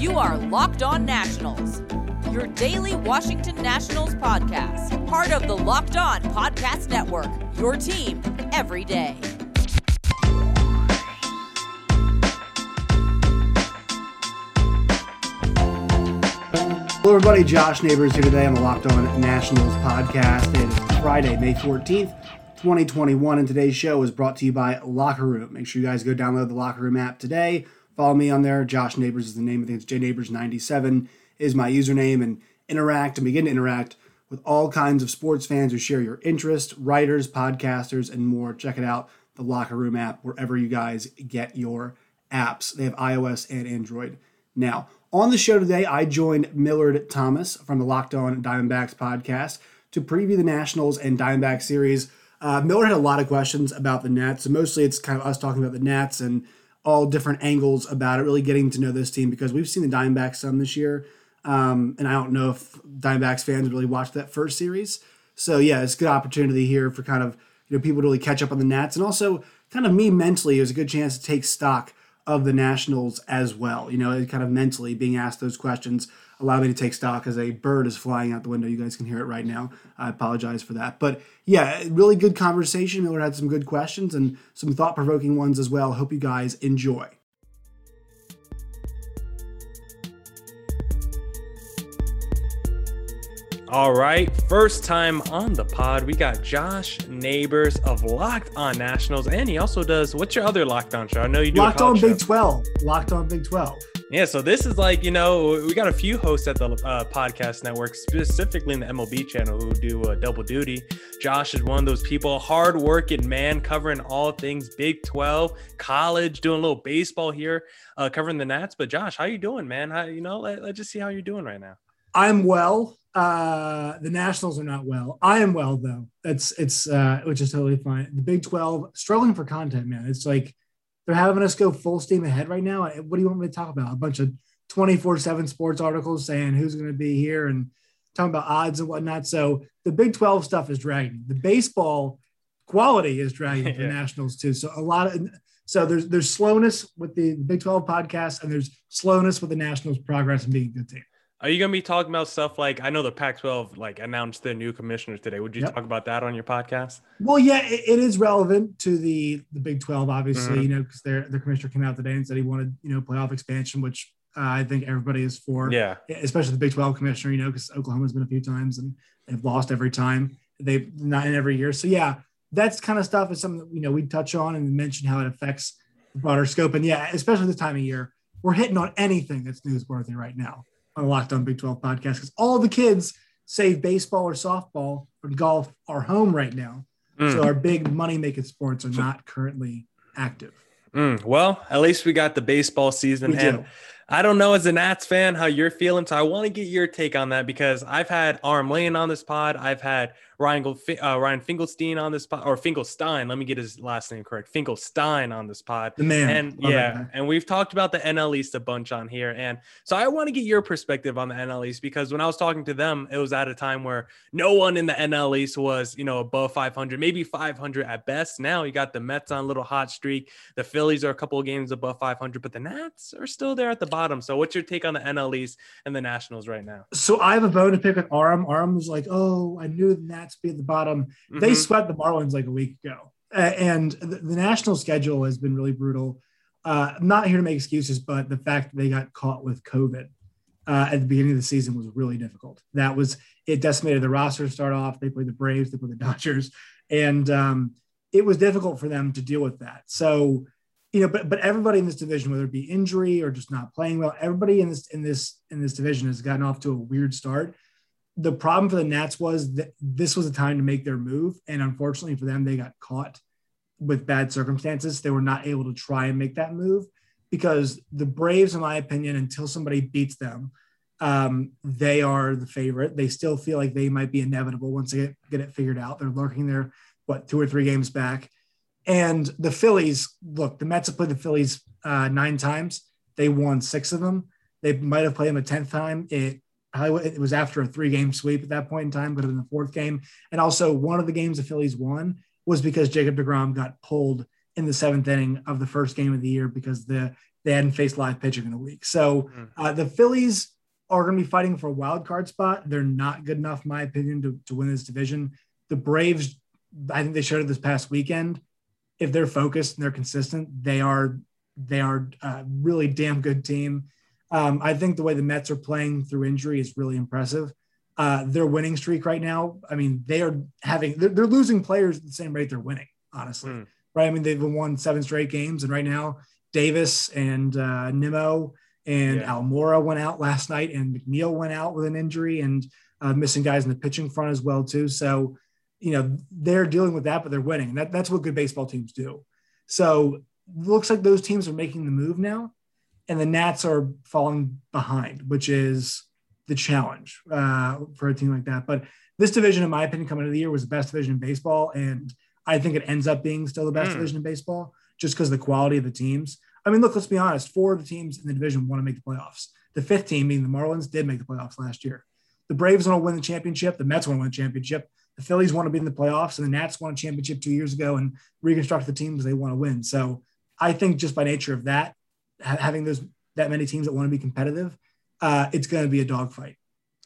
You are Locked On Nationals, your daily Washington Nationals podcast, part of the Locked On Podcast Network, your team every day. Hello, everybody. Josh Neighbors here today on the Locked On Nationals podcast. It is Friday, May 14th, 2021, and today's show is brought to you by Locker Room. Make sure you guys go download the Locker Room app today. Follow me on there. Josh Neighbors is the name. I think it's JNeighbors97 is my username, and interact and begin to interact with all kinds of sports fans who share your interest, writers, podcasters, and more. Check it out, the Locker Room app, wherever you guys get your apps. They have iOS and Android now. On the show today, I joined Millard Thomas from the Locked On Diamondbacks podcast to preview the Nationals and Diamondback series. Uh, Millard had a lot of questions about the Nats. So mostly it's kind of us talking about the Nats and all different angles about it, really getting to know this team because we've seen the Diamondbacks some this year. Um, and I don't know if Diamondbacks fans really watched that first series. So yeah, it's a good opportunity here for kind of you know people to really catch up on the Nats and also kind of me mentally, it was a good chance to take stock of the Nationals as well. You know, kind of mentally being asked those questions allowed me to take stock as a bird is flying out the window. You guys can hear it right now. I apologize for that. But yeah, really good conversation. Miller had some good questions and some thought provoking ones as well. Hope you guys enjoy. All right, first time on the pod, we got Josh Neighbors of Locked On Nationals, and he also does. What's your other Locked On show? I know you do. Locked On show. Big Twelve. Locked On Big Twelve. Yeah, so this is like you know we got a few hosts at the uh, podcast network, specifically in the MLB channel, who do uh, double duty. Josh is one of those people, hard working man, covering all things Big Twelve, college, doing a little baseball here, uh, covering the Nats. But Josh, how you doing, man? How you know? Let, let's just see how you're doing right now. I'm well. Uh, the Nationals are not well. I am well though. That's it's uh, which is totally fine. The Big Twelve struggling for content, man. It's like they're having us go full steam ahead right now. What do you want me to talk about? A bunch of twenty four seven sports articles saying who's going to be here and talking about odds and whatnot. So the Big Twelve stuff is dragging. The baseball quality is dragging yeah. the Nationals too. So a lot of so there's there's slowness with the Big Twelve podcast and there's slowness with the Nationals' progress and being a good team. Are you gonna be talking about stuff like I know the Pac-12 like announced their new commissioners today? Would you yep. talk about that on your podcast? Well, yeah, it, it is relevant to the the Big 12, obviously, mm-hmm. you know, because their their commissioner came out today and said he wanted you know playoff expansion, which uh, I think everybody is for. Yeah, especially the Big 12 commissioner, you know, because Oklahoma's been a few times and they've lost every time. They've not in every year, so yeah, that's kind of stuff is something that you know we touch on and mention how it affects the broader scope, and yeah, especially this time of year, we're hitting on anything that's newsworthy right now on the Locked On Big 12 podcast because all the kids, save baseball or softball or golf, are home right now. Mm. So our big money making sports are not currently active. Mm. Well, at least we got the baseball season. We and do. I don't know as a Nats fan how you're feeling. So I want to get your take on that because I've had Arm Lane on this pod. I've had Ryan uh, Ryan Finkelstein on this pod, or Finkelstein. Let me get his last name correct. Finkelstein on this pod. The man. And Love yeah, and we've talked about the NL East a bunch on here. And so I want to get your perspective on the NL East because when I was talking to them, it was at a time where no one in the NL East was, you know, above 500, maybe 500 at best. Now you got the Mets on a little hot streak. The Phillies are a couple of games above 500, but the Nats are still there at the bottom. So what's your take on the NL East and the Nationals right now? So I have a bone to pick with Aram. Aram was like, oh, I knew the Nats be at the bottom. Mm-hmm. They swept the Marlins like a week ago. Uh, and the, the, national schedule has been really brutal. Uh, I'm not here to make excuses, but the fact that they got caught with COVID uh, at the beginning of the season was really difficult. That was it decimated the roster to start off. They played the Braves, they played the Dodgers, and um, it was difficult for them to deal with that. So, you know, but but everybody in this division, whether it be injury or just not playing well, everybody in this in this in this division has gotten off to a weird start the problem for the Nats was that this was a time to make their move. And unfortunately for them, they got caught with bad circumstances. They were not able to try and make that move because the Braves, in my opinion, until somebody beats them, um, they are the favorite. They still feel like they might be inevitable once they get, get it figured out. They're lurking there, what, two or three games back. And the Phillies, look, the Mets have played the Phillies uh, nine times. They won six of them. They might have played them a tenth time. It it was after a three game sweep at that point in time, but in the fourth game. And also, one of the games the Phillies won was because Jacob DeGrom got pulled in the seventh inning of the first game of the year because the they hadn't faced live pitching in a week. So Hmm. uh, the Phillies are going to be fighting for a wild card spot. They're not good enough, in my opinion, to, to win this division. The Braves, I think they showed it this past weekend. If they're focused and they're consistent, they are they are a really damn good team. Um, I think the way the Mets are playing through injury is really impressive. Uh, their winning streak right now, I mean, they are having they're, they're losing players at the same rate they're winning. Honestly, Hmm. right? I mean, they've won seven straight games, and right now Davis and uh, Nimmo and Yeah. Almora went out last night, and McNeil went out with an injury, and uh, missing guys in the pitching front as well too. So, you know, they're dealing with that, but they're winning. That, that's what good baseball teams do. So, looks like those teams are making the move now, and the Nats are falling behind, which is the challenge uh, for a team like that. But this division, in my opinion, coming into the year was the best division in baseball, and I think it ends up being still the best Mm. division in baseball just because of the quality of the teams. I mean, look, let's be honest. Four of the teams in the division want to make the playoffs. The fifth team, being the Marlins, did make the playoffs last year. The Braves want to win the championship. The Mets want to win the championship. The Phillies want to be in the playoffs, and the Nats won a championship two years ago and reconstruct the teams they want to win. So I think just by nature of that, ha- having those that many teams that want to be competitive, uh, it's going to be a dogfight.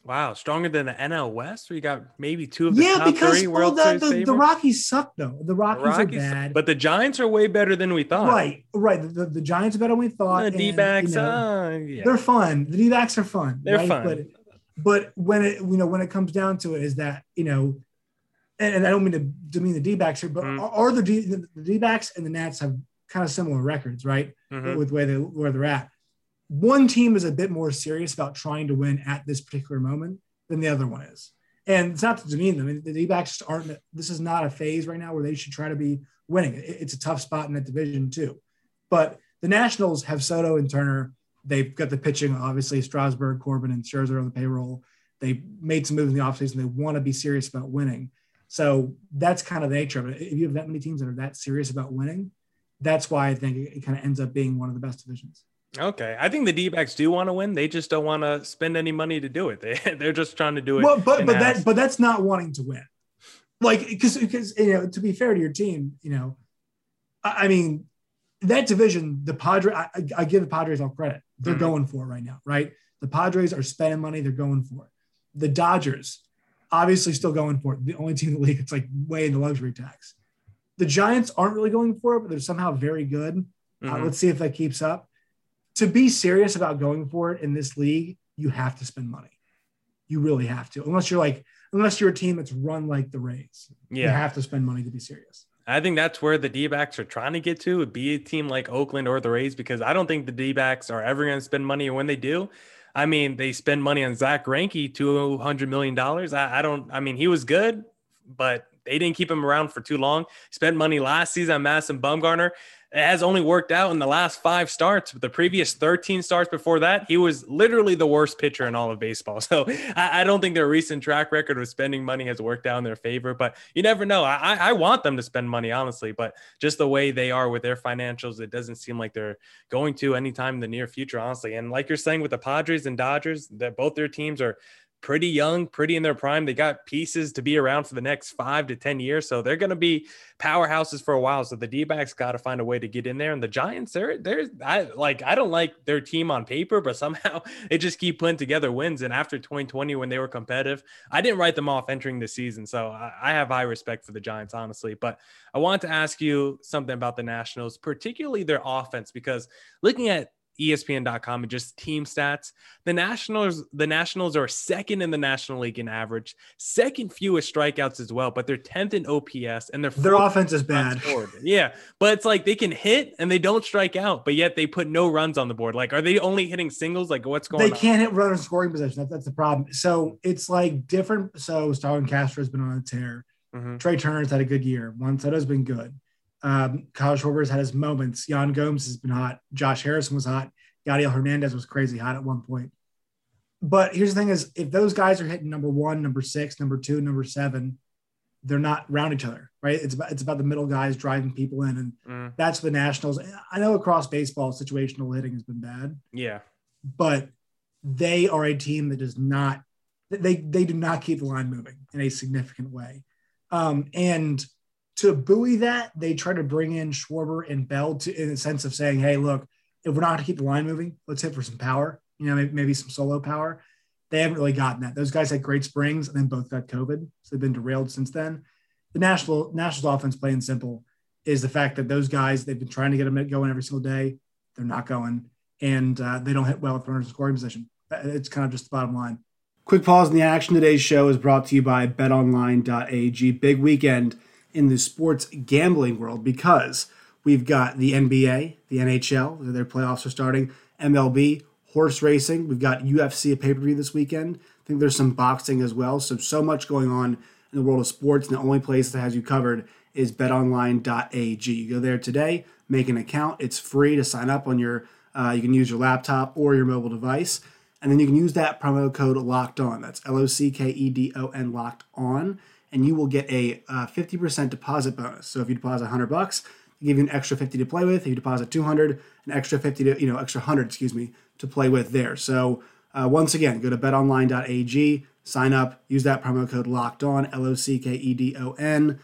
Wow, stronger than the NL West. We got maybe two of the Yeah, top because three well, World the, Series the, the. Rockies suck though. The The Rockies, Rockies- are bad. but the Giants are way better than we thought. right, right. The, the Giants are better than we thought. The D backs, you know, uh, yeah. they're fun. The D backs are fun. They're right? fun. But but when it you know when it comes down to it is that you know and, and i don't mean to demean the d-backs here but Mm. are, are the, D, the d-backs and the nats have kind of similar records right Mhm. with where they where they're at one team is a bit more serious about trying to win at this particular moment than the other one is and it's not to demean them I mean, the d-backs just aren't this is not a phase right now where they should try to be winning It- it's a tough spot in that division too but the nationals have soto and turner They've got the pitching, obviously, Strasburg, Corbin, and Scherzer on the payroll. They made some moves in the offseason. They want to be serious about winning. So that's kind of the nature of it. If you have that many teams that are that serious about winning, that's why I think it, kind of ends up being one of the best divisions. Okay, I think the D-backs do want to win. They just don't want to spend any money to do it. They they're just trying to do it. Well, but but that but that's not wanting to win. Like because because you know to be fair to your team, you know, I, I mean that division, the Padres, I, I- give the Padres all credit. They're Mhm. going for it right now, right? The Padres are spending money. They're going for it. The Dodgers, obviously, still going for it. The only team in the league that's like way in the luxury tax. The Giants aren't really going for it, but they're somehow very good. Uh, Mhm. let's see if that keeps up. To be serious about going for it in this league, you have to spend money. You really have to, unless you're like, unless you're a team that's run like the Rays. Yeah. You have to spend money to be serious. I think that's where the D-backs are trying to get to. would Be a team like Oakland or the Rays, because I don't think the D-backs are ever going to spend money. And when they do, I mean, they spend money on Zack Greinke, two hundred million dollars. I, I don't. I mean, he was good, but they didn't keep him around for too long. Spent money last season on Madison Bumgarner. It has only worked out in the last five starts. But the previous 13 starts before that, he was literally the worst pitcher in all of baseball. So I, I don't think their recent track record of spending money has worked out in their favor. But you never know. I, I- want them to spend money, honestly. But just the way they are with their financials, it doesn't seem like they're going to anytime in the near future, honestly. And like you're saying with the Padres and Dodgers, that both their teams are pretty young, pretty in their prime. They got pieces to be around for the next five to 10 years. So they're going to be powerhouses for a while. So the D backs got to find a way to get in there. And the Giants, they're, they're, I like, I don't like their team on paper, but somehow they just keep putting together wins. And after 2020, when they were competitive, I didn't write them off entering the season. So I, I have high respect for the Giants, honestly. But I want to ask you something about the Nationals, particularly their offense, because looking at ESPN.com and just team stats. The Nationals, the Nationals are second in the National League in average, second fewest strikeouts as well, but they're 10th in OPS and they're Their fourth offense is bad. scored. Yeah, but it's like they can hit and they don't strike out, but yet they put no runs on the board. Like, are they only hitting singles? Like, what's going on? They on? can't hit runners scoring position. That, that's the problem. So it's like different. So Starlin Castro has been on a tear. Mhm. Trea Turner's had a good year. Juan Soto's been good. Um, Kyle Schwarber's had his moments. Yan Gomes has been hot. Josh Harrison was hot. Yadiel Hernandez was crazy hot at one point. But here's the thing: is if those guys are hitting number one, number six, number two, number seven, they're not around each other, right? It's about it's about the middle guys driving people in, and Mm, that's the Nationals. I know across baseball, situational hitting has been bad, yeah. but they are a team that does not they they do not keep the line moving in a significant way. Um, and to buoy that, they try to bring in Schwarber and Bell to in a sense of saying, "Hey, look, if we're not going to keep the line moving, let's hit for some power. You know, maybe, maybe some solo power. They haven't really gotten that. Those guys had great springs and then both got COVID, so they've been derailed since then. The national Nationals offense, plain and simple, is the fact that those guys they've been trying to get them going every single day. They're not going, and uh, they don't hit well with runners in scoring position. It's kind of just the bottom line. Quick pause in the action. Today's show is brought to you by BetOnline.ag. Big weekend in the sports gambling world because we've got the NBA, the NHL, their playoffs are starting, MLB, horse racing. We've got UFC a pay per view this weekend. I think there's some boxing as well. So, so much going on in the world of sports. And the only place that has you covered is betonline.ag. You go there today, make an account. It's free to sign up on your, uh, you can use your laptop or your mobile device. And then you can use that promo code locked on. That's L O C K E D O N locked on. And you will get a uh, 50% deposit bonus. So if you deposit 100 bucks, they give you an extra 50 to play with. If you deposit 200, an extra 50 to, you know, extra 100, excuse me, to play with there. So uh, once again, go to betonline.ag, sign up, use that promo code locked on, L O C K E D O N.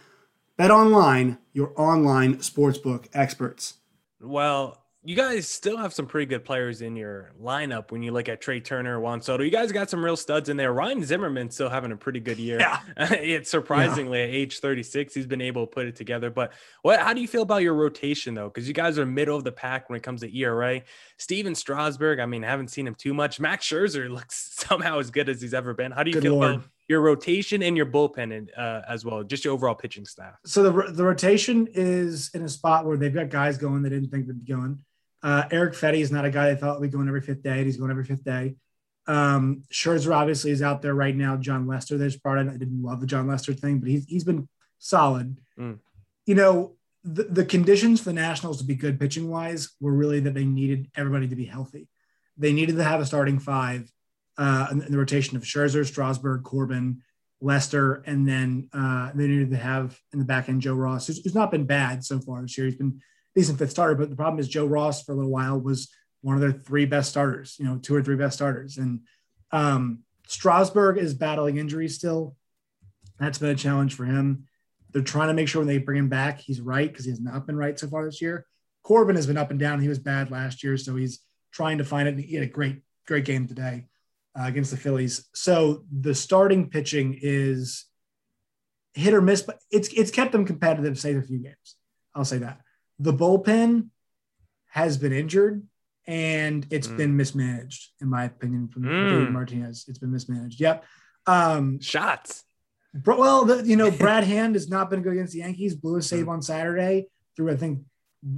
Bet online, your online sportsbook experts. Well, you guys still have some pretty good players in your lineup when you look at Trea Turner, Juan Soto. You guys got some real studs in there. Ryan Zimmerman still having a pretty good year. Yeah. it's surprisingly yeah. at age 36, he's been able to put it together. But what how do you feel about your rotation though? Because you guys are middle of the pack when it comes to ERA. Steven Strasburg, I mean, I haven't seen him too much. Max Scherzer looks somehow as good as he's ever been. How do you good feel Lord. about your rotation and your bullpen and, uh, as well, just your overall pitching staff? So the, the rotation is in a spot where they've got guys going they didn't think they'd be going. Uh, Erick Fedde is not a guy I thought would be going every fifth day. and He's going every fifth day. Um, Scherzer obviously is out there right now. Jon Lester, there's part of I didn't love the Jon Lester thing, but he's he's been solid. Mm. You know, the, the conditions for the Nationals to be good pitching wise were really that they needed everybody to be healthy. They needed to have a starting five uh, in, in the rotation of Scherzer, Strasburg, Corbin, Lester, and then uh, they needed to have in the back end Joe Ross, who's, who's not been bad so far this year. He's been decent fifth starter. But the problem is Joe Ross for a little while was one of their three best starters, you know, two or three best starters. And um, Strasburg is battling injuries still. That's been a challenge for him. They're trying to make sure when they bring him back, he's right because he has not been right so far this year. Corbin has been up and down. He was bad last year, so he's trying to find it. He had a great, great game today uh, against the Phillies. So the starting pitching is hit or miss, but it's it's kept them competitive, save a few games. I'll say that the bullpen has been injured and it's mm. been mismanaged, in my opinion, from mm. David Martinez. It's been mismanaged. Yep. Um, Shots. Well, the, you know, Brad Hand has not been good against the Yankees. Blew a save mm. on Saturday through, I think,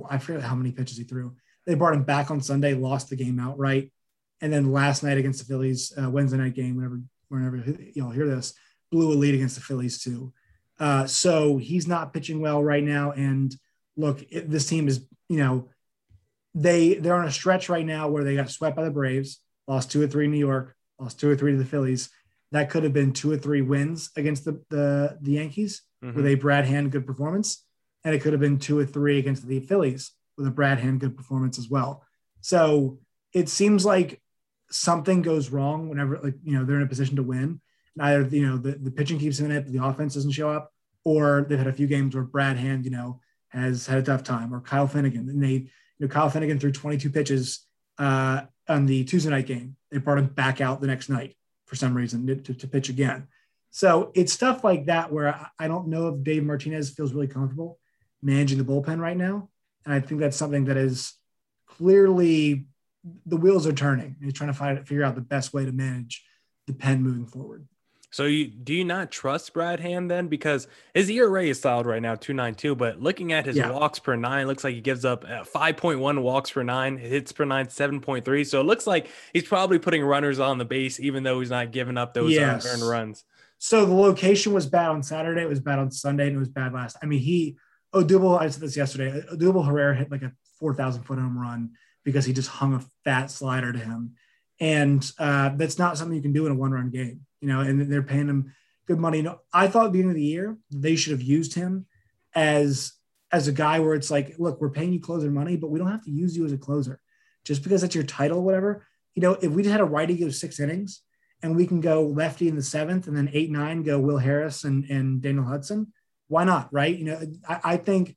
I forget how many pitches he threw. They brought him back on Sunday, lost the game outright. And then last night against the Phillies, uh, Wednesday night game, whenever, whenever y'all hear this, blew a lead against the Phillies too. Uh, so he's not pitching well right now. And look, it, this team is, you know, they they're on a stretch right now where they got swept by the Braves, lost two or three in New York, lost two or three to the Phillies. That could have been two or three wins against the the, the Yankees mm-hmm. with a Brad Hand good performance, and it could have been two or three against the Phillies with a Brad Hand good performance as well. So it seems like something goes wrong whenever like you know they're in a position to win. And either you know the, the pitching keeps in it, but the offense doesn't show up, or they've had a few games where Brad Hand, you know, has had a tough time, or Kyle Finnegan. And they, you know, Kyle Finnegan threw 22 pitches uh, on the Tuesday night game. They brought him back out the next night for some reason to, to pitch again. So it's stuff like that where I don't know if Dave Martinez feels really comfortable managing the bullpen right now. And I think that's something that is clearly the wheels are turning. He's trying to find figure out the best way to manage the pen moving forward. So you do you not trust Brad Hand then? Because his ERA is solid right now, 292, but looking at his yeah. walks per nine, looks like he gives up uh, 5.1 walks per nine, hits per nine, 7.3. So it looks like he's probably putting runners on the base, even though he's not giving up those yes. earned runs. So the location was bad on Saturday, it was bad on Sunday, and it was bad last. I mean, he Odubel, I said this yesterday, Odubel Herrera hit like a 4,000 foot home run because he just hung a fat slider to him. And uh, that's not something you can do in a one run game you know, and they're paying him good money. I thought at the end of the year they should have used him as as a guy where it's like, look, we're paying you closer money, but we don't have to use you as a closer just because that's your title, whatever. You know, if we just had a righty go six innings and we can go lefty in the seventh and then eight nine go Will Harris and and Daniel Hudson, why not? Right? You know, I, I think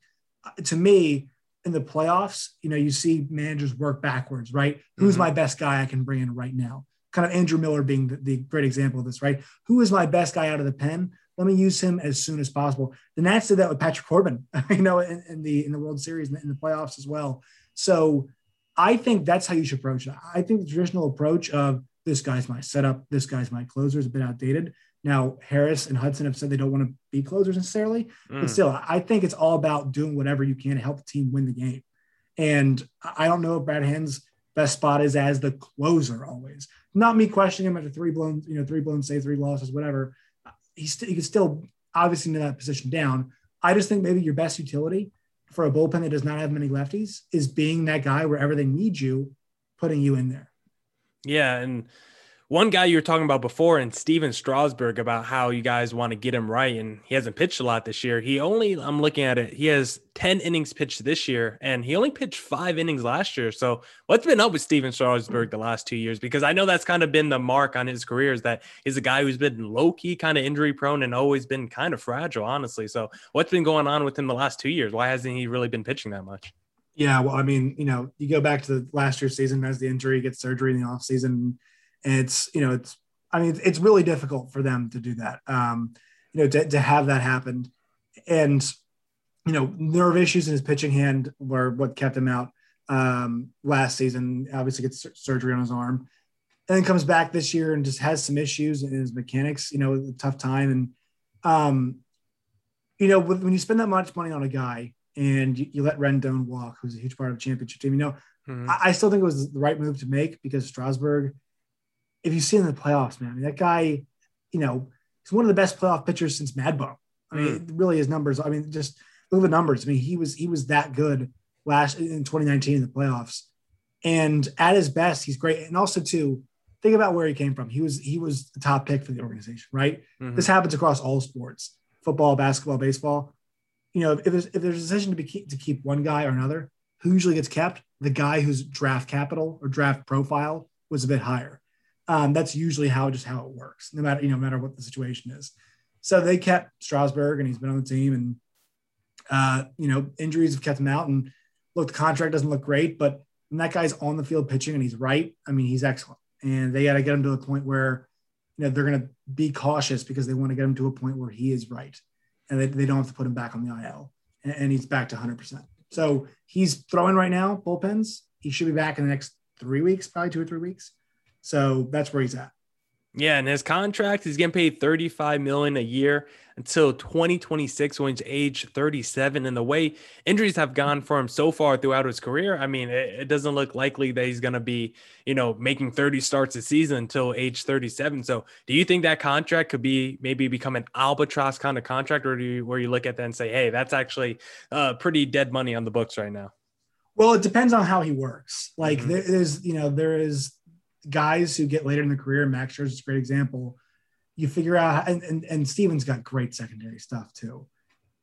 to me in the playoffs, you know, you see managers work backwards, right? Who's Mhm. my best guy I can bring in right now? Kind of Andrew Miller being the, the great example of this, right? Who is my best guy out of the pen? Let me use him as soon as possible. The Nats did that with Patrick Corbin, you know, in, in the in the World Series and in the playoffs as well. So I think that's how you should approach it. I think the traditional approach of this guy's my setup, this guy's my closer is a bit outdated. Now Harris and Hudson have said they don't want to be closers necessarily, Mm. but still, I think it's all about doing whatever you can to help the team win the game. And I don't know if Brad Hand's best spot is as the closer always. Not me questioning him after three blown, you know, three blown say three losses, whatever. He's st- he can still obviously know that position down. I just think maybe your best utility for a bullpen that does not have many lefties is being that guy wherever they need you, putting you in there. Yeah, and one guy you were talking about before, and Steven Strasburg, about how you guys want to get him right, and he hasn't pitched a lot this year. He only, I'm looking at it, he has 10 innings pitched this year, and he only pitched five innings last year. So, what's been up with Steven Strasburg the last two years? Because I know that's kind of been the mark on his career is that he's a guy who's been low key, kind of injury prone, and always been kind of fragile, honestly. So, what's been going on with him the last two years? Why hasn't he really been pitching that much? Yeah, well, I mean, you know, you go back to the last year's season, as the injury, gets surgery in the offseason, and it's, you know, it's, I mean, it's really difficult for them to do that. Um, you know, to, to have that happen. And, you know, nerve issues in his pitching hand were what kept him out um, last season. Obviously, gets surgery on his arm, and then comes back this year and just has some issues in his mechanics. You know, a tough time. And, um, you know, when you spend that much money on a guy and you, you let Rendon walk, who's a huge part of the championship team, you know, Mhm. I, I still think it was the right move to make because Strasburg, if you see him in the playoffs, man, I mean, that guy, you know, he's one of the best playoff pitchers since Mad Bum. I mean, Mm. really his numbers. I mean, just look at the numbers. I mean, he was he was that good last in 2019 in the playoffs. And at his best, he's great. And also too, think about where he came from. He was he was the top pick for the organization, right? Mhm. This happens across all sports, football, basketball, baseball. You know, if there's if there's a decision to be to keep one guy or another, who usually gets kept? The guy whose draft capital or draft profile was a bit higher. Um, that's usually how just how it works, no matter you know, no matter what the situation is. So they kept Strasburg, and he's been on the team, and uh, you know, injuries have kept him out. And look, the contract doesn't look great, but when that guy's on the field pitching and he's right, I mean, he's excellent. And they got to get him to the point where you know they're going to be cautious because they want to get him to a point where he is right, and they, they don't have to put him back on the IL, and, and he's back to 100. percent So he's throwing right now bullpens. He should be back in the next three weeks, probably two or three weeks. So that's where he's at. Yeah, and his contract he's getting paid 35 million a year until 2026 when he's age 37. And the way injuries have gone for him so far throughout his career, I mean, it, it doesn't look likely that he's gonna be, you know, making 30 starts a season until age 37. So do you think that contract could be maybe become an albatross kind of contract, or do you where you look at that and say, hey, that's actually uh pretty dead money on the books right now? Well, it depends on how he works. Like Mhm. there is, you know, there is guys who get later in the career. Max Scherzer is a great example. You figure out, and, and and Steven's got great secondary stuff too.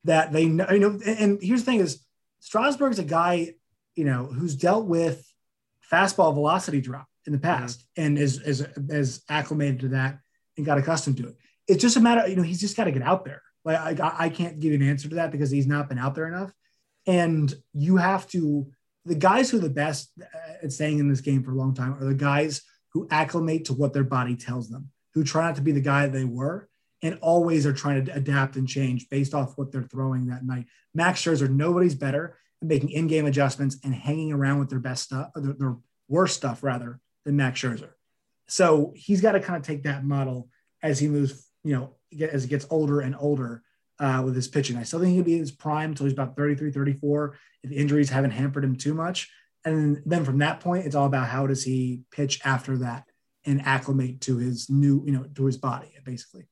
That they know, you know. And, and here's the thing: is Strasburg's a guy, you know, who's dealt with fastball velocity drop in the past and is is is acclimated to that and got accustomed to it. It's just a matter, you know, he's just got to get out there. Like I, I can't give you an answer to that because he's not been out there enough. And you have to the guys who are the best at staying in this game for a long time are the guys who acclimate to what their body tells them, who try not to be the guy they were, and always are trying to adapt and change based off what they're throwing that night. Max Scherzer, nobody's better at making in-game adjustments and hanging around with their best stuff, their, their worst stuff rather than Max Scherzer. So he's got to kind of take that model as he moves, you know, as he gets older and older uh, with his pitching. I still think he'll be in his prime until he's about 33, 34 if injuries haven't hampered him too much. And then from that point, it's all about how does he pitch after that and acclimate to his new, you know, to his body, basically.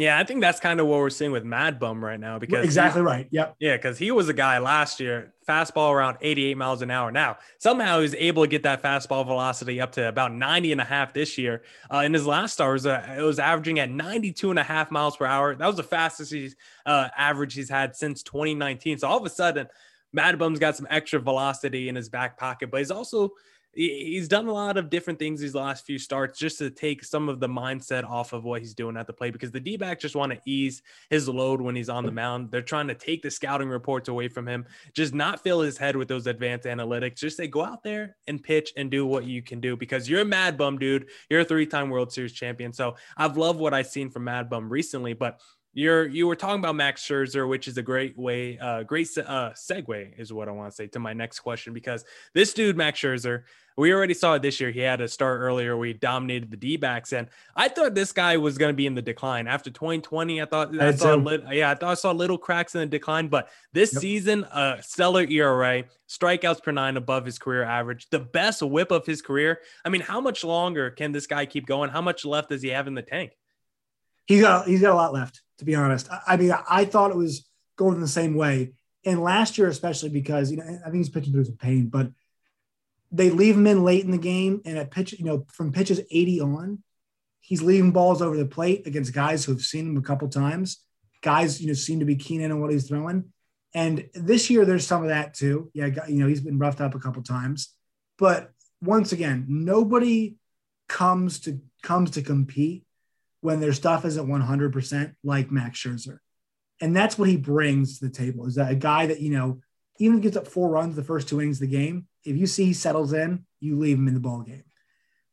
Yeah, I think that's kind of what we're seeing with Mad Bum right now because exactly right. Yep. Yeah, because he was a guy last year, fastball around 88 miles an hour. Now, somehow he's able to get that fastball velocity up to about 90 and a half this year. Uh, in his last start, it was, uh, it was averaging at 92 and a half miles per hour. That was the fastest he's uh, average he's had since 2019. So all of a sudden, Mad Bum's got some extra velocity in his back pocket, but he's also he's done a lot of different things these last few starts just to take some of the mindset off of what he's doing at the plate because the D-back just want to ease his load when he's on the mound. They're trying to take the scouting reports away from him, just not fill his head with those advanced analytics. Just say go out there and pitch and do what you can do because you're a mad bum, dude. You're a three-time World Series champion. So I've loved what I've seen from Mad Bum recently, but you're you were talking about Max Scherzer, which is a great way, uh, great uh, segue is what I want to say to my next question because this dude Max Scherzer, we already saw it this year. He had a start earlier. We dominated the D backs, and I thought this guy was going to be in the decline after 2020. I thought I, I saw, yeah, I thought I saw little cracks in the decline, but this yep. season, a uh, stellar ERA, strikeouts per nine above his career average, the best whip of his career. I mean, how much longer can this guy keep going? How much left does he have in the tank? He's got he's got a lot left to be honest. I, mean, I thought it was going the same way. And last year, especially because, you know, I think he's pitching through some pain, but they leave him in late in the game. And at pitch, you know, from pitches 80 on, he's leaving balls over the plate against guys who have seen him a couple times. Guys, you know, seem to be keen in on what he's throwing. And this year, there's some of that too. Yeah, you know, he's been roughed up a couple times. But once again, nobody comes to comes to compete when their stuff isn't 100% like Max Scherzer. And that's what he brings to the table is that a guy that, you know, even gets up four runs the first two innings of the game. If you see he settles in, you leave him in the ball game.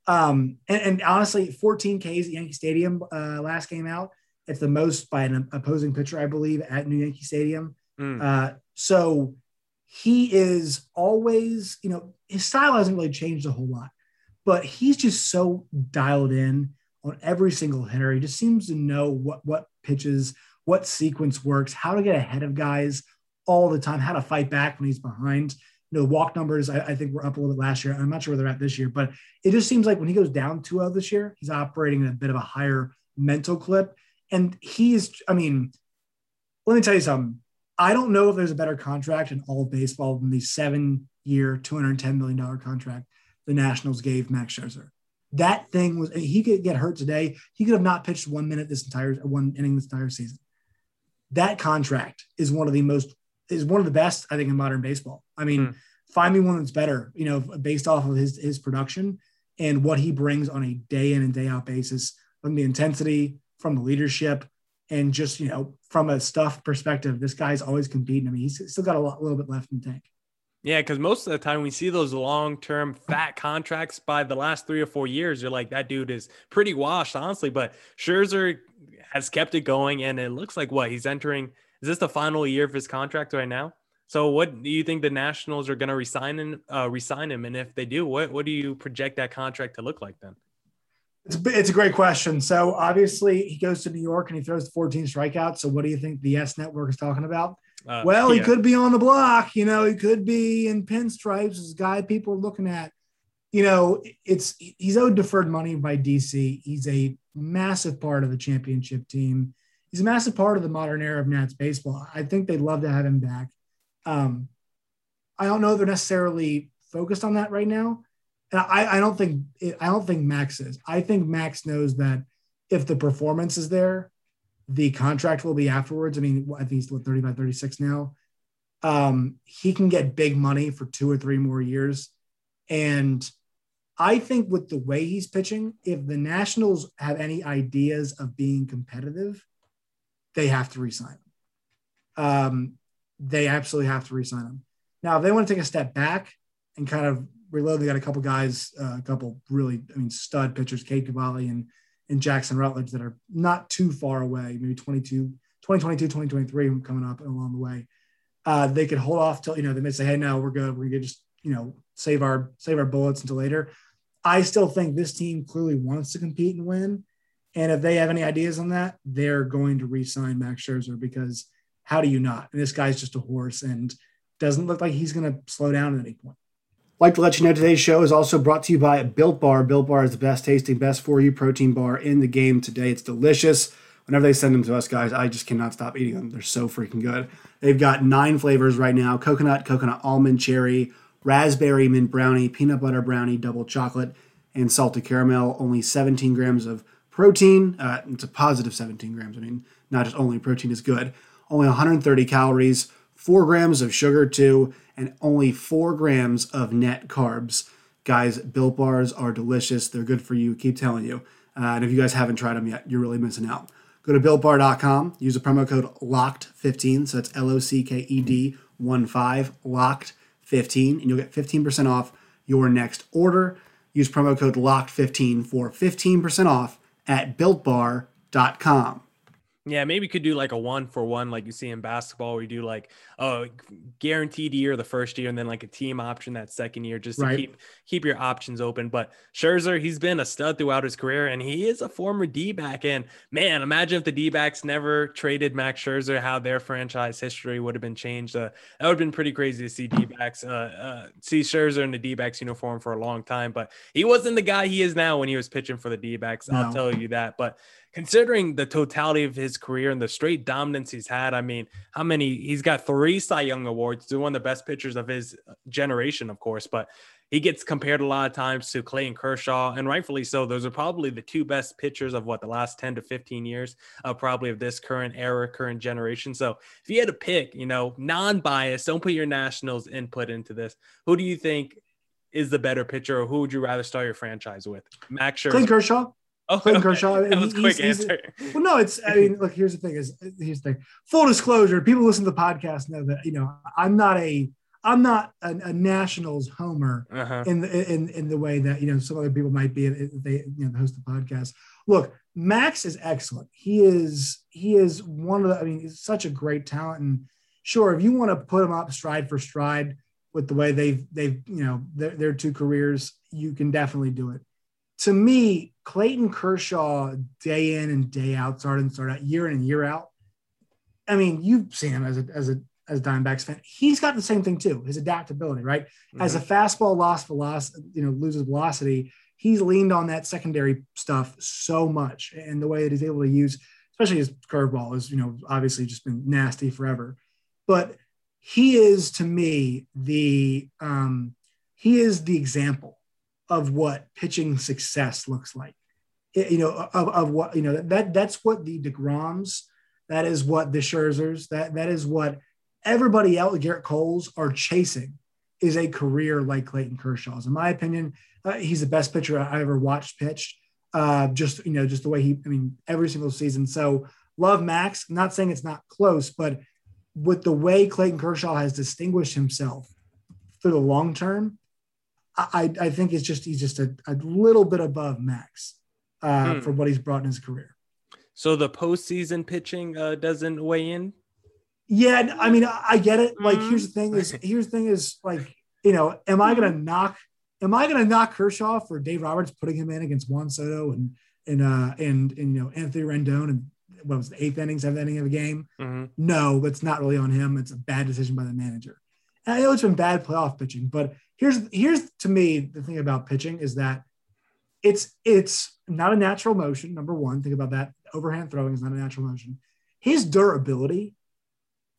Um, and, and honestly, 14 Ks at Yankee Stadium uh, last game out. It's the most by an opposing pitcher, I believe, at New Yankee Stadium. Mm. Uh, so he is always, you know, his style hasn't really changed a whole lot, but he's just so dialed in on every single hitter. He just seems to know what what pitches, what sequence works, how to get ahead of guys all the time, how to fight back when he's behind. You know, walk numbers, I, I think were up a little bit last year. I'm not sure where they're at this year, but it just seems like when he goes down 2 this year, he's operating at a bit of a higher mental clip. And he is, I mean, let me tell you something. I don't know if there's a better contract in all of baseball than the seven year, $210 million contract the Nationals gave Max Scherzer. That thing was he could get hurt today. He could have not pitched one minute this entire one inning this entire season. That contract is one of the most is one of the best I think in modern baseball. I mean, mm. find me one that's better, you know, based off of his his production and what he brings on a day in and day out basis from the intensity, from the leadership, and just you know from a stuff perspective. This guy's always competing. I mean, he's still got a, lot, a little bit left in the tank. Yeah, because most of the time we see those long term fat contracts by the last three or four years, you're like, that dude is pretty washed, honestly. But Scherzer has kept it going, and it looks like what he's entering. Is this the final year of his contract right now? So, what do you think the Nationals are going to resign him? Uh, resign him, and if they do, what what do you project that contract to look like then? It's it's a great question. So, obviously, he goes to New York and he throws 14 strikeouts. So, what do you think the YES Network is talking about? Uh, well, yeah. he could be on the block. You know, he could be in pinstripes. This guy people are looking at. You know, it's he's owed deferred money by DC. He's a massive part of the championship team. He's a massive part of the modern era of Nats baseball. I think they'd love to have him back. Um, I don't know if they're necessarily focused on that right now. And I, I don't think I don't think Max is. I think Max knows that if the performance is there, the contract will be afterwards. I mean, I think he's 35, 36 now. Um, he can get big money for two or three more years. And I think with the way he's pitching, if the Nationals have any ideas of being competitive, they have to resign him. Um, they absolutely have to resign him. Now, if they want to take a step back and kind of reload, they got a couple guys, uh, a couple really, I mean, stud pitchers, Cade Cavalli and in Jackson Rutledge that are not too far away, maybe 22, 2022, 2023 coming up along the way. Uh, they could hold off till, you know, they may say, Hey, no, we're good. We're going to just, you know, save our, save our bullets until later. I still think this team clearly wants to compete and win. And if they have any ideas on that, they're going to re-sign Max Scherzer because how do you not? And this guy's just a horse and doesn't look like he's going to slow down at any point like to let you know today's show is also brought to you by Built Bar. Built Bar is the best tasting, best for you protein bar in the game today. It's delicious. Whenever they send them to us, guys, I just cannot stop eating them. They're so freaking good. They've got nine flavors right now coconut, coconut almond, cherry, raspberry, mint brownie, peanut butter brownie, double chocolate, and salted caramel. Only 17 grams of protein. Uh, it's a positive 17 grams. I mean, not just only protein is good. Only 130 calories, four grams of sugar, too and only four grams of net carbs. Guys, Built Bars are delicious. They're good for you. Keep telling you. Uh, and if you guys haven't tried them yet, you're really missing out. Go to builtbar.com, use the promo code LOCKED15. So that's L O C K E D 1 5, LOCKED15, and you'll get 15% off your next order. Use promo code LOCKED15 for 15% off at builtbar.com. Yeah, maybe could do like a one for one, like you see in basketball, where you do like a guaranteed year the first year, and then like a team option that second year, just to Right. keep keep your options open. But Scherzer, he's been a stud throughout his career, and he is a former D back. And man, imagine if the D backs never traded Max Scherzer, how their franchise history would have been changed. Uh, that would have been pretty crazy to see D backs, uh, uh, see Scherzer in the D backs uniform for a long time. But he wasn't the guy he is now when he was pitching for the D backs. I'll tell you that. But considering the totality of his career and the straight dominance he's had, I mean, how many he's got three Cy Young awards, one of the best pitchers of his generation, of course, but he gets compared a lot of times to Clayton Kershaw, and rightfully so. Those are probably the two best pitchers of what the last 10 to 15 years, uh, probably of this current era, current generation. So if you had to pick, you know, non-biased, don't put your Nationals input into this. Who do you think is the better pitcher, or who would you rather start your franchise with? Max Scherzer. Clayton Kershaw. Oh, Clayton okay. Kershaw. That was He's- quick he's- answer. Well, no, it's. I mean, look. Here's the thing. Is here's the thing. Full disclosure: people listen to the podcast know that you know I'm not a I'm not a, a Nationals homer Uh-huh. in the in in the way that you know some other people might be if they you know host the podcast. Look, Max is excellent. He is he is one of the. I mean, he's such a great talent. And sure, if you want to put him up stride for stride with the way they've they've you know their, their two careers, you can definitely do it. To me, Clayton Kershaw, day in and day out, start and start out, year in and year out. I mean, you've seen him as a as a as a Diamondbacks fan. He's got the same thing too, his adaptability, right? As a fastball lost velocity, you know, loses velocity, he's leaned on that secondary stuff so much, and the way that he's able to use, especially his curveball, is you know obviously just been nasty forever. But he is to me the um, he is the example of what pitching success looks like. It- you know, of, of what you know that that's what the Degroms, that is what the Scherzers, that that is what everybody else, Gerrit Coles, are chasing is a career like Clayton Kershaw's. In my opinion, uh, he's the best pitcher I ever watched pitch. Uh, just you know, just the way he, I mean, every single season. So love Max. I'm not saying it's not close, but with the way Clayton Kershaw has distinguished himself for the long term, I, I think it's just he's just a, a little bit above Max uh, Hmm. for what he's brought in his career. So the postseason pitching uh, doesn't weigh in. Yeah, I mean, I get it. Like, Mhm. here's the thing: is here's the thing is like, you know, am I gonna knock? Am I gonna knock Kershaw for Dave Roberts putting him in against Juan Soto and and uh and and you know Anthony Rendon and what was the eighth inning, seventh inning of a game? Mhm. No, that's not really on him. It's a bad decision by the manager. And I know it's been bad playoff pitching, but here's here's to me the thing about pitching is that it's it's not a natural motion. Number one, think about that. Overhand throwing is not a natural motion. His durability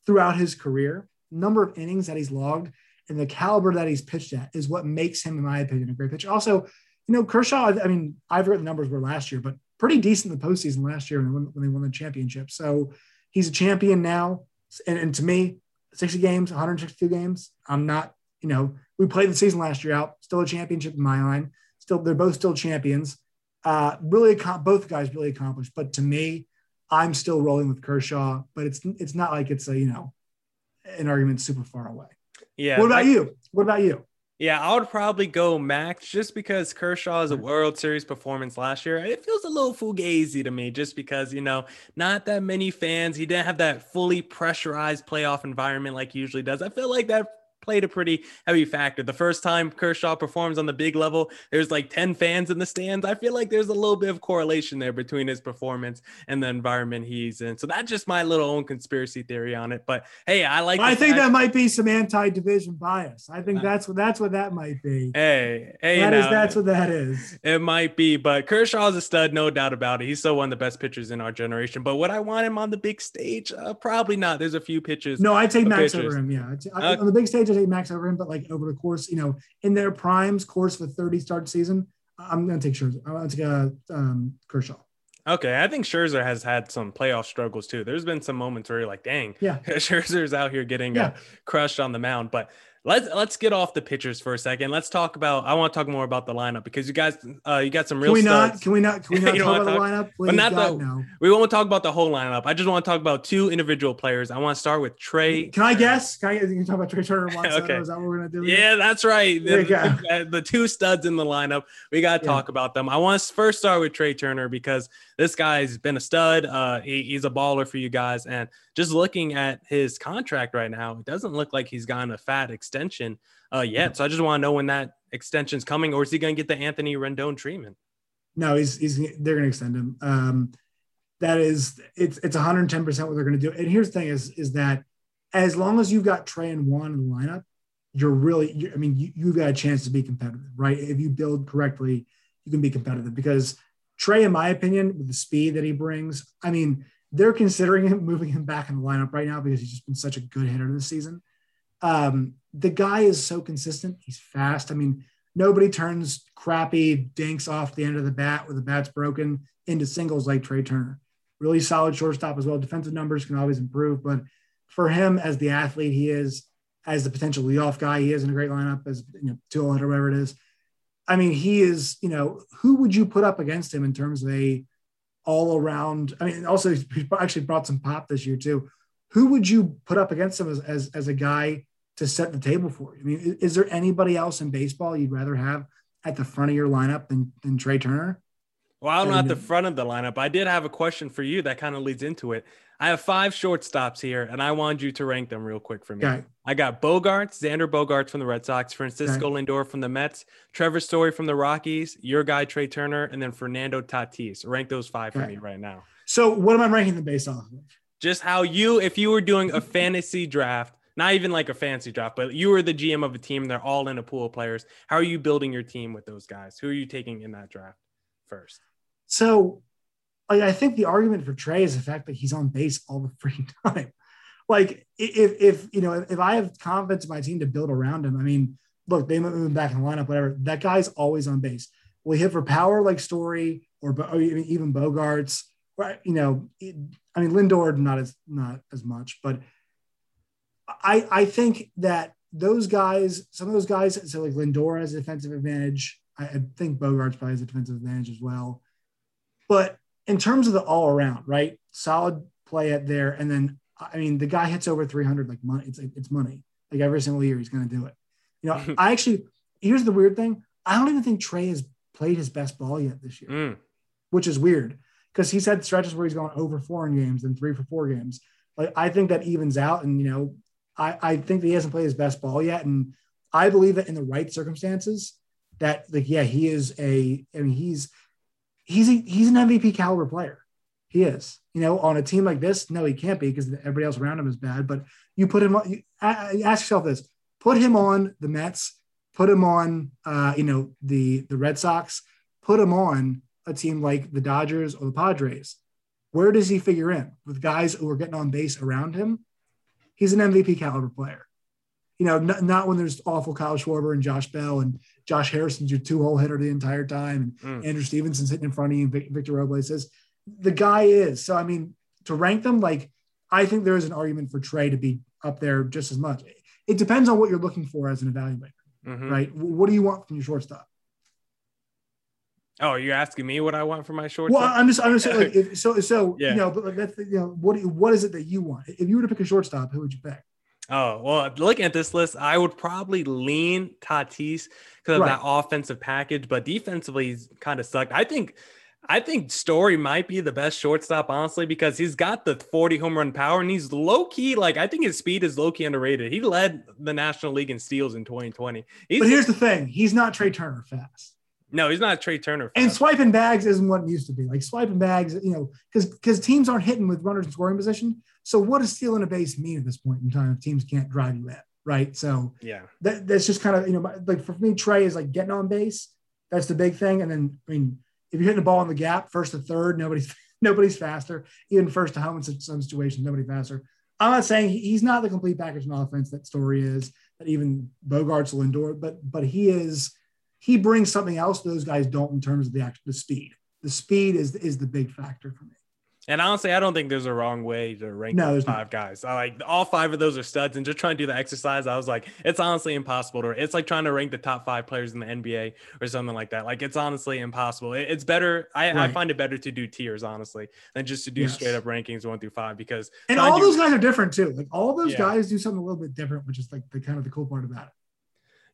throughout his career, number of innings that he's logged, and the caliber that he's pitched at is what makes him, in my opinion, a great pitcher. Also, you know, Kershaw. I, mean, I've heard the numbers were last year, but pretty decent in the postseason last year when they won, when they won the championship. So he's a champion now, and, and to me, 60 games, 162 games. I'm not, you know, we played the season last year out, still a championship in my mind. Still, they're both still champions. Uh, really, both guys really accomplished. But to me, I'm still rolling with Kershaw. But it's it's not like it's a you know an argument super far away. Yeah. what about I- you? What about you? Yeah, I would probably go Max just because Kershaw's a World Series performance last year. It feels a little fugazi to me just because, you know, not that many fans. He didn't have that fully pressurized playoff environment like he usually does. I feel like that played a pretty heavy factor. The first time Kershaw performs on the big level, there's like 10 fans in the stands. I feel like there's a little bit of correlation there between his performance and the environment he's in. So that's just my little own conspiracy theory on it. But hey, I like I think fact- that might be some anti-division bias. I think that's what that's what that might be. Hey, hey, That is now- that's what that is. It might be, but Kershaw's a stud, no doubt about it. He's still one of the best pitchers in our generation. But would I want him on the big stage? Uh, probably not. There's a few pitches. No, I take Max pitchers. over him. Yeah, I'd t- I- Uh, on the big stage, I take Max over him. But like over the course, you know, in their primes, course a thirty start season, I'm going to take Scherzer. I'm going to take uh, um, Kershaw. Okay, I think Scherzer has had some playoff struggles too. There's been some moments where you're like, dang, Yeah. Scherzer's out here getting Yeah. crushed on the mound. But Let's let's get off the pitchers for a second. Let's talk about. I want to talk more about the lineup because you guys, uh, you got some real. Can we studs. not? Can we not? Can we not talk about the wanna lineup? but not God, the- no. We won't talk about the whole lineup. I just want to talk about two individual players. I want to start with Trea. Can I guess? Can I? You can talk about Trea Turner Okay. Is that what we're gonna do? Yeah, that's right. The, the- the two studs in the lineup. We got to Yeah. talk about them. I want to first start with Trea Turner because this guy's been a stud. Uh, he- he's a baller for you guys. And just looking at his contract right now, it doesn't look like he's gotten a fat extension uh, yet. So I just want to know when that extension's coming, or is he going to get the Anthony Rendon treatment? No, he's he's they're going to extend him. Um, that is it's it's 110 percent what they're going to do. And here's the thing is is that as long as you've got Trea and Juan in the lineup, you're really you I mean you, you've got a chance to be competitive, right? If you build correctly, you can be competitive because Trea, in my opinion, with the speed that he brings, I mean they're considering him moving him back in the lineup right now because he's just been such a good hitter this season. Um, the guy is so consistent. He's fast. I mean, nobody turns crappy dinks off the end of the bat where the bat's broken into singles like Trea Turner. Really solid shortstop as well. Defensive numbers can always improve, but for him as the athlete he is, as the potential leadoff guy he is in a great lineup, as you know, hitter, whatever it is. I mean, he is. You know, who would you put up against him in terms of a all around? I mean, also he actually brought some pop this year too. Who would you put up against him as as, as a guy to set the table for? I mean, is there anybody else in baseball you'd rather have at the front of your lineup than, than Trea Turner? Well, I'm not the front of the lineup. I did have a question for you that kind of leads into it. I have five shortstops here, and I want you to rank them real quick for me. Okay. I got Bogaerts, Xander Bogaerts from the Red Sox, Francisco Lindor from the Mets, Trevor Story from the Rockies, your guy Trea Turner, and then Fernando Tatis. Rank those five for me right now. So what am I ranking them based off of? Just how you, if you were doing a fantasy draft, not even like a fancy draft, but you were the GM of a team, they're all in a pool of players. How are you building your team with those guys? Who are you taking in that draft first? So like, I think the argument for Trea is the fact that he's on base all the freaking time. Like if, if, you know, if I have confidence in my team to build around him, I mean, look, they move him back in the lineup, whatever. That guy's always on base. He hit for power like Story or, or even even Bogaerts? Right? You know, it- I mean, Lindor not as not as much, but I I think that those guys, some of those guys, so like Lindor has a defensive advantage. I, I think Bogaerts probably has a defensive advantage as well. But in terms of the all around, right? Solid play at there, and then I mean, the guy hits over 300 like money. It's it's money. Like every single year, he's going to do it. You know, I actually here's the weird thing. I don't even think Trea has played his best ball yet this year, Mm. which is weird because he's had stretches where he's gone over four in games and three for four games. Like I think that evens out, and you know, I I think that he hasn't played his best ball yet, and I believe that in the right circumstances, that like yeah, he is a. I mean, he's he's a, he's an MVP caliber player. He is. You know, on a team like this, no, he can't be because everybody else around him is bad. But you put him on. You, ask yourself this: put him on the Mets, put him on, uh, you know, the the Red Sox, put him on a team like the Dodgers or the Padres. Where does he figure in with guys who are getting on base around him? He's an MVP caliber player. You know, not, not when there's awful Kyle Schwarber and Josh Bell and Josh Harrison's your two hole hitter the entire time, and Mm. Andrew Stevenson's hitting in front of you, and Vic, Victor Robles is. The guy is. So, I mean, to rank them, like, I think there is an argument for Trea to be up there just as much. It depends on what you're looking for as an evaluator, Mhm. right? What do you want from your shortstop? Oh, you're asking me what I want for my shortstop? Well, I'm just, I'm just saying, like, if, so, so Yeah. you know, but like, that's, you know, what, do you, what is it that you want? If you were to pick a shortstop, who would you pick? Oh, well, looking at this list, I would probably lean Tatis because of Right. that offensive package, but defensively, he's kind of sucked. I think. I think Story might be the best shortstop, honestly, because he's got the 40 home run power and he's low key. Like, I think his speed is low key underrated. He led the National League in steals in 2020. He's, But here's the thing: he's not Trea Turner fast. No, he's not Trea Turner. And swiping bags isn't what it used to be. Like swiping bags, you know, because because teams aren't hitting with runners in scoring position. So what does stealing a base mean at this point in time if teams can't drive you in, right? So yeah. that, that's just kind of you know like for me, Trea is like getting on base. That's the big thing. And then I mean, if you're hitting the ball in the gap, first to third, nobody's nobody's faster. Even first to home in some, some situations, nobody faster. I'm not saying he's not the complete package in offense that Story is, that even Bogaerts Lindor, but but he is he brings something else those guys don't in terms of the actual the speed. The speed is is the big factor for me. And honestly, I don't think there's a wrong way to rank no, five not. guys. I like all five of those are studs, and just trying to do the exercise, I was like, it's honestly impossible to. It's like trying to rank the top five players in the NBA or something like that. Like it's honestly impossible. It, it's better. I, right. I, find it better to do tiers honestly than just to do yes. straight up rankings one through five because and all those guys are different too. Like all those yeah. guys do something a little bit different, which is like the kind of the cool part about it.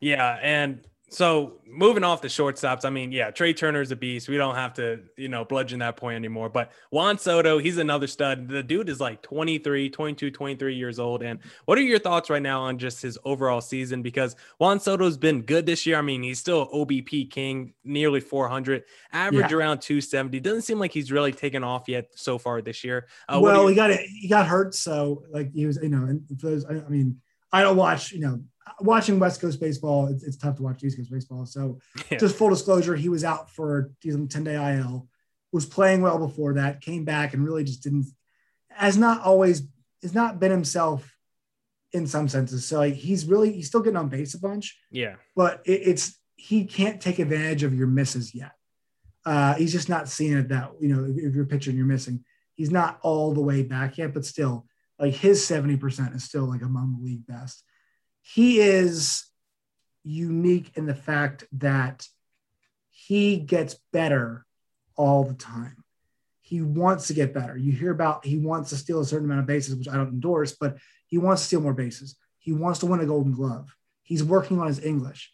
Yeah, and so moving off the shortstops, I mean, yeah, Trea Turner's a beast. We don't have to, you know, bludgeon that point anymore. But Juan Soto, he's another stud. The dude is like 23, 22, 23 years old. And what are your thoughts right now on just his overall season? Because Juan Soto's been good this year. I mean, he's still OBP king, nearly 400, average yeah. around 270. Doesn't seem like he's really taken off yet so far this year. Uh, well, you- he got it. He got hurt, so like he was, you know, and those. I mean, I don't watch, you know, watching West Coast baseball, it's, it's tough to watch East Coast baseball. So, yeah. just full disclosure, he was out for 10 day IL, was playing well before that, came back and really just didn't, has not always, has not been himself in some senses. So, like, he's really, he's still getting on base a bunch. Yeah. But it, it's, he can't take advantage of your misses yet. Uh, he's just not seeing it that, you know, if you're pitching, you're missing. He's not all the way back yet, but still, like his 70% is still like among the league best he is unique in the fact that he gets better all the time. He wants to get better. You hear about he wants to steal a certain amount of bases, which I don't endorse, but he wants to steal more bases. He wants to win a Golden Glove. He's working on his English.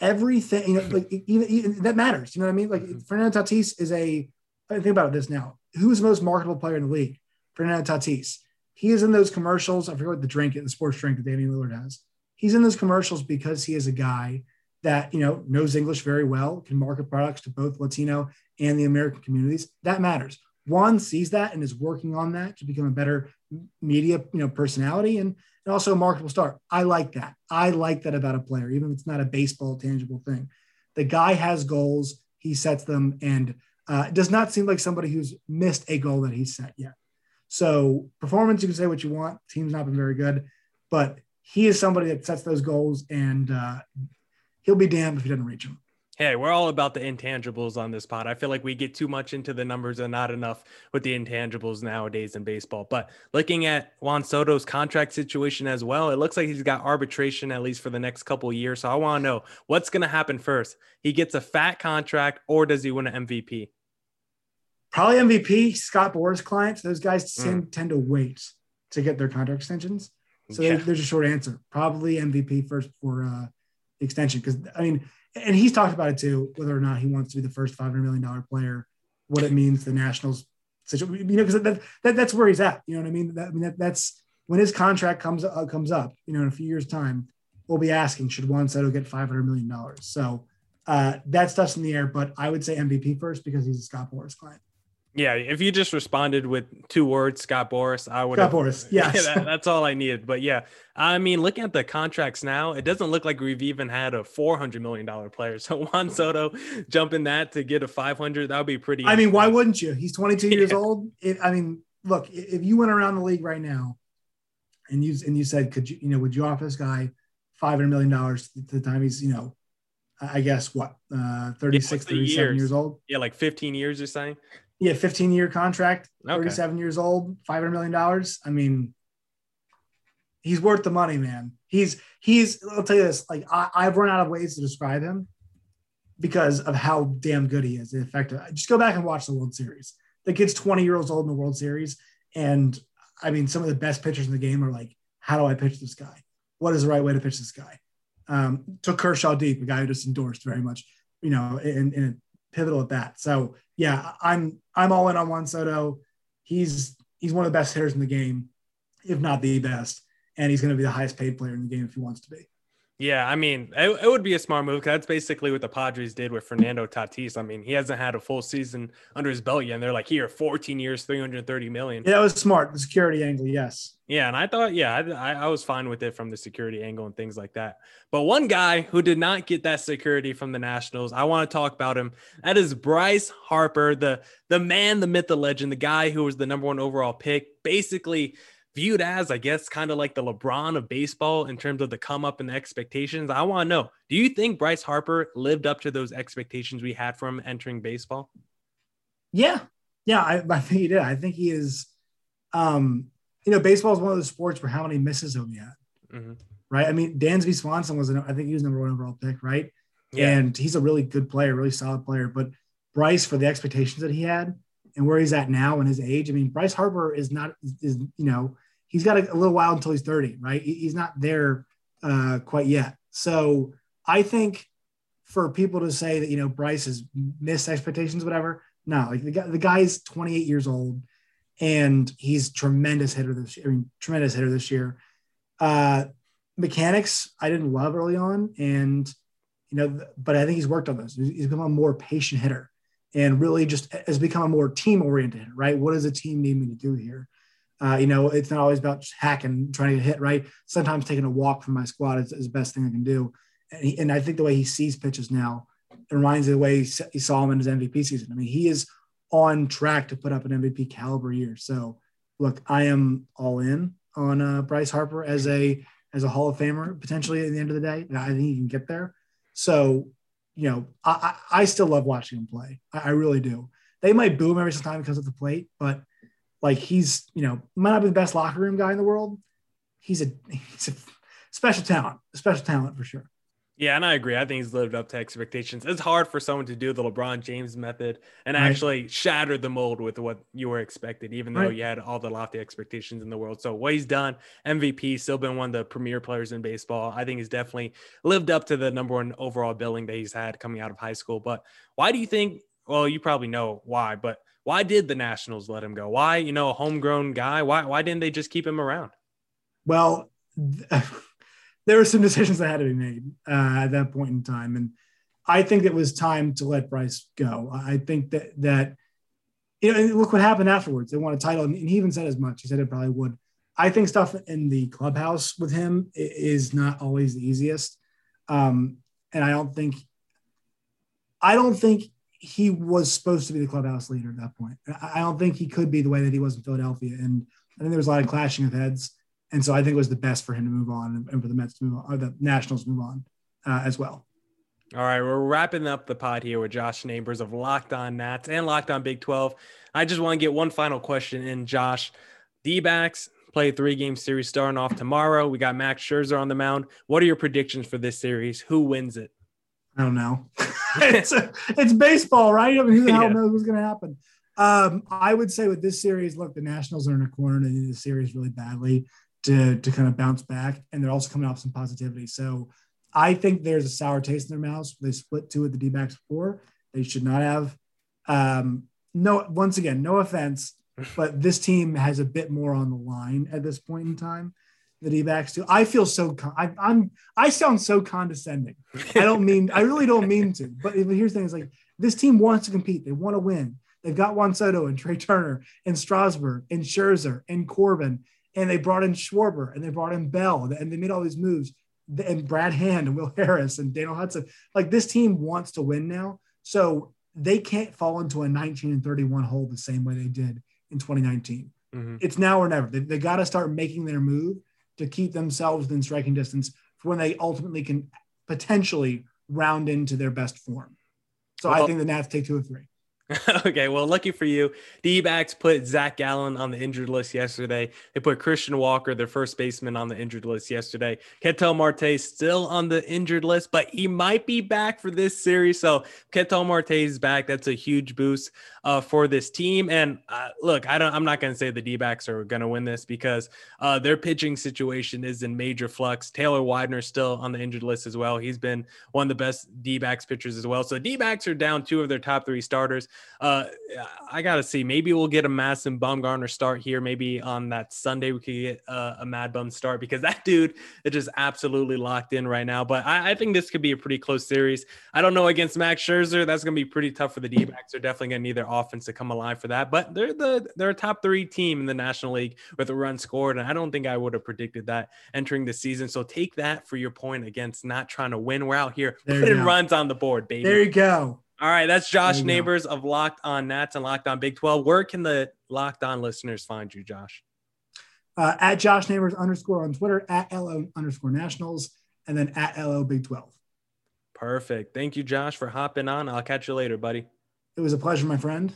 Everything, you know, like even, even that matters. You know what I mean? Like mm-hmm. Fernando Tatis is a. Think about this now. Who's the most marketable player in the league? Fernando Tatis. He is in those commercials. I forget what the drink, the sports drink that Damian Lillard has he's in those commercials because he is a guy that you know knows English very well, can market products to both Latino and the American communities. That matters. Juan sees that and is working on that to become a better media, you know, personality and, and also a marketable star. I like that. I like that about a player, even if it's not a baseball tangible thing. The guy has goals, he sets them, and uh, does not seem like somebody who's missed a goal that he's set yet. So performance, you can say what you want. Team's not been very good, but he is somebody that sets those goals, and uh, he'll be damned if he doesn't reach them. Hey, we're all about the intangibles on this pod. I feel like we get too much into the numbers and not enough with the intangibles nowadays in baseball. But looking at Juan Soto's contract situation as well, it looks like he's got arbitration at least for the next couple years. So I want to know what's going to happen first. He gets a fat contract, or does he win an MVP? Probably MVP. Scott Boras clients; those guys mm. tend, tend to wait to get their contract extensions. So yeah. there's a short answer. Probably MVP first for uh, extension. Because I mean, and he's talked about it too, whether or not he wants to be the first five hundred million dollar player, what it means the Nationals situation. You know, because that, that, that's where he's at. You know what I mean? That, I mean that, that's when his contract comes uh, comes up. You know, in a few years' time, we'll be asking should Juan Soto get five hundred million dollars. So uh, that stuff's in the air. But I would say MVP first because he's a Scott Boras client. Yeah, if you just responded with two words, Scott Boras, I would. Scott Boras, yes. that, that's all I needed. But yeah, I mean, looking at the contracts now, it doesn't look like we've even had a four hundred million dollar player. So Juan Soto jumping that to get a five hundred, that would be pretty. I mean, why wouldn't you? He's twenty two yeah. years old. It, I mean, look, if you went around the league right now, and you and you said, could you, you know, would you offer this guy five hundred million dollars to the time he's, you know, I guess what, uh, 36, 37 years? years old? Yeah, like 15 years or something yeah, 15 year contract, okay. 37 years old, $500 million. I mean, he's worth the money, man. He's, he's, I'll tell you this, like, I, I've run out of ways to describe him because of how damn good he is. In Effective. Just go back and watch the World Series. The kid's 20 years old in the World Series. And I mean, some of the best pitchers in the game are like, how do I pitch this guy? What is the right way to pitch this guy? Um, took Kershaw deep, a guy who just endorsed very much, you know, in, in pivotal at that. So yeah, I'm I'm all in on Juan Soto. He's he's one of the best hitters in the game, if not the best, and he's going to be the highest paid player in the game if he wants to be. Yeah, I mean, it, it would be a smart move. That's basically what the Padres did with Fernando Tatis. I mean, he hasn't had a full season under his belt yet, and they're like, here, 14 years, 330 million. Yeah, it was smart. The security angle, yes. Yeah, and I thought, yeah, I, I was fine with it from the security angle and things like that. But one guy who did not get that security from the Nationals, I want to talk about him. That is Bryce Harper, the the man, the myth, the legend, the guy who was the number one overall pick. Basically, viewed as, I guess, kind of like the LeBron of baseball in terms of the come up and the expectations. I want to know do you think Bryce Harper lived up to those expectations we had from entering baseball? Yeah. Yeah, I, I think he did. I think he is. Um, you know, baseball is one of those sports where how many misses have you had, mm-hmm. right? I mean, Dansby Swanson was, an, I think he was number one overall pick, right? Yeah. And he's a really good player, really solid player. But Bryce, for the expectations that he had and where he's at now and his age, I mean, Bryce Harper is not is you know he's got a, a little while until he's thirty, right? He's not there uh, quite yet. So I think for people to say that you know Bryce has missed expectations, whatever. No, like the guy, the guy's 28 years old, and he's tremendous hitter this year. I mean, tremendous hitter this year. Uh, mechanics I didn't love early on, and you know, but I think he's worked on those. He's become a more patient hitter, and really just has become a more team oriented. Right? What does a team need me to do here? Uh, you know, it's not always about hacking, trying to hit right. Sometimes taking a walk from my squad is, is the best thing I can do and, he, and I think the way he sees pitches now reminds me of the way he saw him in his MVP season. I mean, he is on track to put up an MVP caliber year. So, look, I am all in on uh, Bryce Harper as a as a Hall of Famer potentially at the end of the day. I think he can get there. So, you know, I, I, I still love watching him play. I, I, really do. They might boo him every single time he comes at the plate, but like he's, you know, might not be the best locker room guy in the world. He's a he's a special talent, a special talent for sure. Yeah, and I agree. I think he's lived up to expectations. It's hard for someone to do the LeBron James method and right. actually shatter the mold with what you were expected, even though right. you had all the lofty expectations in the world. So what he's done, MVP, still been one of the premier players in baseball. I think he's definitely lived up to the number one overall billing that he's had coming out of high school. But why do you think? Well, you probably know why, but why did the Nationals let him go? Why, you know, a homegrown guy? Why why didn't they just keep him around? Well. there were some decisions that had to be made uh, at that point in time, and I think it was time to let Bryce go. I think that that you know, look what happened afterwards. They won a title, and he even said as much. He said it probably would. I think stuff in the clubhouse with him is not always the easiest, um, and I don't think, I don't think he was supposed to be the clubhouse leader at that point. I don't think he could be the way that he was in Philadelphia, and I think there was a lot of clashing of heads. And so I think it was the best for him to move on and for the Mets to move on, or the Nationals to move on uh, as well. All right, we're wrapping up the pod here with Josh Neighbors of Locked On Nats and Locked On Big 12. I just want to get one final question in, Josh. D backs play a three game series starting off tomorrow. We got Max Scherzer on the mound. What are your predictions for this series? Who wins it? I don't know. it's, it's baseball, right? I mean, who the hell yeah. knows what's going to happen? Um, I would say with this series, look, the Nationals are in a corner. They need the series really badly to to kind of bounce back, and they're also coming off some positivity. So I think there's a sour taste in their mouths. They split two at the D-backs before. They should not have. Um, no, once again, no offense, but this team has a bit more on the line at this point in time. The D-backs do. I feel so. Con- I, I'm. I sound so condescending. I don't mean. I really don't mean to. But here's the thing: is like this team wants to compete. They want to win. They've got Juan Soto and Trea Turner and Strasburg and Scherzer and Corbin and they brought in Schwarber and they brought in Bell and they made all these moves and Brad Hand and Will Harris and Daniel Hudson. Like this team wants to win now. So they can't fall into a 19 and 31 hole the same way they did in 2019. Mm-hmm. It's now or never. They, they got to start making their move to keep themselves within striking distance for when they ultimately can potentially round into their best form. So well, I think the Nats take two or three. okay, well, lucky for you, D backs put Zach Gallen on the injured list yesterday. They put Christian Walker, their first baseman, on the injured list yesterday. Ketel Marte still on the injured list, but he might be back for this series. So Ketel Marte is back. That's a huge boost uh, for this team. And uh, look, I don't. I'm not going to say the D backs are going to win this because uh, their pitching situation is in major flux. Taylor Widener still on the injured list as well. He's been one of the best D backs pitchers as well. So D backs are down two of their top three starters. Uh, I got to see. Maybe we'll get a Madison Bumgarner start here. Maybe on that Sunday we could get uh, a Mad Bum start because that dude is just absolutely locked in right now. But I, I, think this could be a pretty close series. I don't know against Max Scherzer. That's going to be pretty tough for the D backs. They're definitely going to need their offense to come alive for that. But they're the they're a top three team in the National League with a run scored, and I don't think I would have predicted that entering the season. So take that for your point against not trying to win. We're out here there putting runs on the board, baby. There you go. All right, that's Josh Neighbors of Locked On Nats and Locked On Big 12. Where can the Locked On listeners find you, Josh? Uh, at Josh Neighbors underscore on Twitter, at LO underscore Nationals, and then at LO Big 12. Perfect. Thank you, Josh, for hopping on. I'll catch you later, buddy. It was a pleasure, my friend.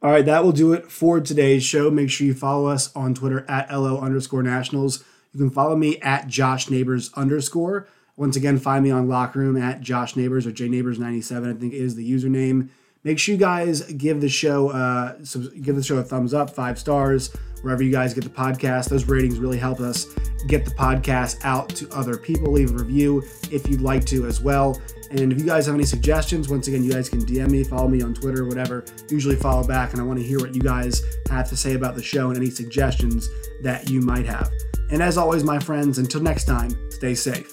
All right, that will do it for today's show. Make sure you follow us on Twitter at LO underscore nationals. You can follow me at Josh Neighbors underscore. Once again, find me on Locker Room at Josh Neighbors or JNeighbors97, I think is the username. Make sure you guys give the show uh, give the show a thumbs up, five stars wherever you guys get the podcast. Those ratings really help us get the podcast out to other people. Leave a review if you'd like to as well. And if you guys have any suggestions, once again, you guys can DM me, follow me on Twitter, whatever. Usually follow back, and I want to hear what you guys have to say about the show and any suggestions that you might have. And as always, my friends, until next time, stay safe.